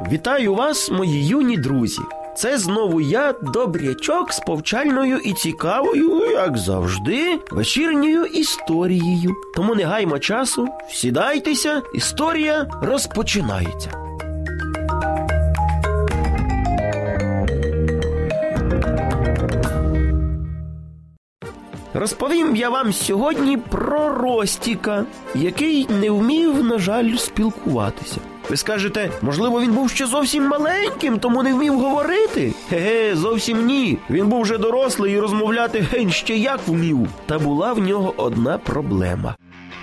Вітаю вас, мої юні друзі. Це знову я, добрячок, з повчальною і цікавою, як завжди, вечірньою історією. Тому не гаймо часу, сідайтеся, історія розпочинається. Розповім я вам сьогодні про Ростіка, який не вмів, на жаль, спілкуватися. Ви скажете, можливо, він був ще зовсім маленьким, тому не вмів говорити? Ге, зовсім ні. Він був вже дорослий і розмовляти гень ще як вмів. Та була в нього одна проблема.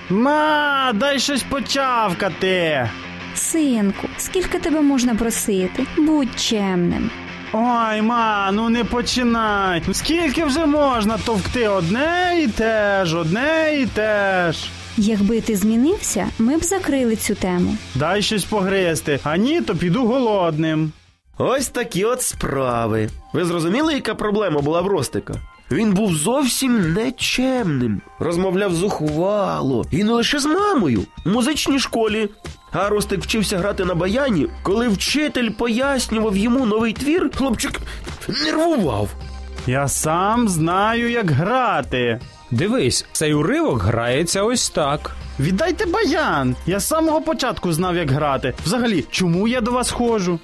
Ма, дай щось почавкати. Синку, скільки тебе можна просити? Будь чемним. Ой, ма, ну не починай. Скільки вже можна товкти одне і те ж, одне і те ж. Якби ти змінився, ми б закрили цю тему. Дай щось погризти, а ні, то піду голодним. Ось такі от справи. Ви зрозуміли, яка проблема була в Ростика? Він був зовсім нечемним, розмовляв зухвало і не лише з мамою у музичній школі. А Ростик вчився грати на баяні. Коли вчитель пояснював йому новий твір, хлопчик нервував. Я сам знаю, як грати. Дивись, цей уривок грається ось так. Віддайте баян. Я з самого початку знав, як грати. Взагалі, чому я до вас ходжу?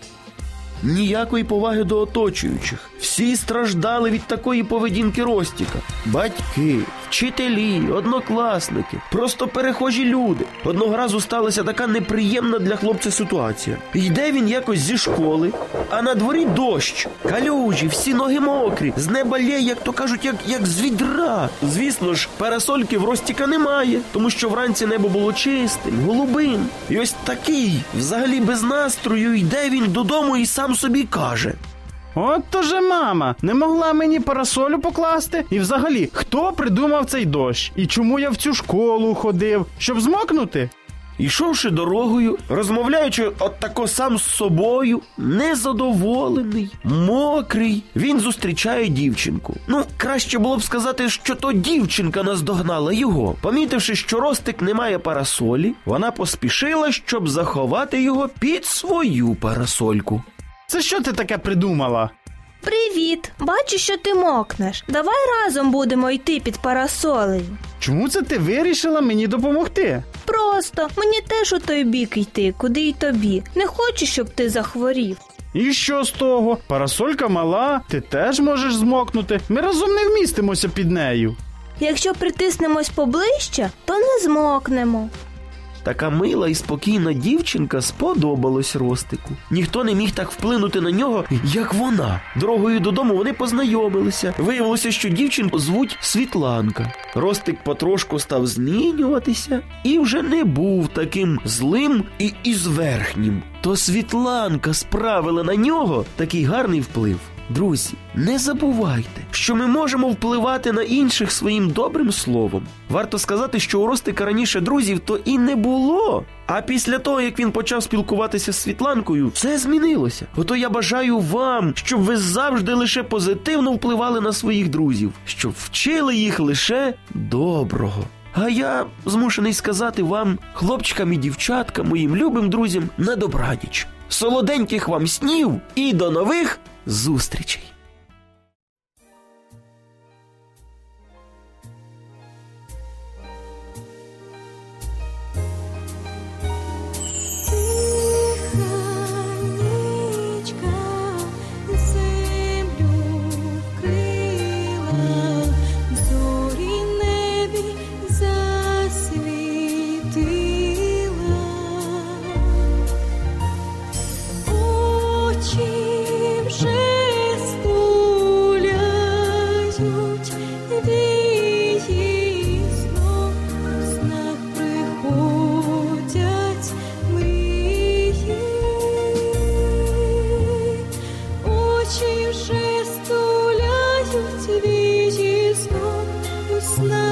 Ніякої поваги до оточуючих. Всі страждали від такої поведінки Ростіка. Батьки, вчителі, однокласники, просто перехожі люди. Одного разу сталася така неприємна для хлопця ситуація. Йде він якось зі школи, а на дворі дощ, калюжі, всі ноги мокрі, з неба лє, як то кажуть, як, як з відра. Звісно ж, парасольки в Ростіка немає, тому що вранці небо було чистим, голубим. І ось такий, взагалі без настрою, йде він додому і сам собі каже. От то же мама не могла мені парасолю покласти. І взагалі, хто придумав цей дощ? І чому я в цю школу ходив? Щоб змокнути? Ішовши дорогою, розмовляючи от тако сам з собою, незадоволений, мокрий, він зустрічає дівчинку. Ну, краще було б сказати, що то дівчинка наздогнала його. Помітивши, що Ростик не має парасолі, вона поспішила, щоб заховати його під свою парасольку. Це що ти таке придумала? Привіт! Бачу, що ти мокнеш. Давай разом будемо йти під парасолею. Чому це ти вирішила мені допомогти? Просто мені теж у той бік йти, куди й тобі. Не хочу, щоб ти захворів. І що з того? Парасолька мала, ти теж можеш змокнути. Ми разом не вмістимося під нею. Якщо притиснемось поближче, то не змокнемо. Така мила і спокійна дівчинка сподобалась Ростику. Ніхто не міг так вплинути на нього, як вона. Дорогою додому вони познайомилися. Виявилося, що дівчинку звуть Світланка. Ростик потрошку став змінюватися і вже не був таким злим і ізверхнім. То Світланка справила на нього такий гарний вплив. Друзі, не забувайте, що ми можемо впливати на інших своїм добрим словом. Варто сказати, що у Ростика раніше друзів то і не було. А після того, як він почав спілкуватися з Світланкою, все змінилося. Ото я бажаю вам, щоб ви завжди лише позитивно впливали на своїх друзів, щоб вчили їх лише доброго. А я змушений сказати вам, хлопчикам і дівчаткам, моїм любим друзям, на добраніч. Солоденьких вам снів і до нових зустрічей! Вже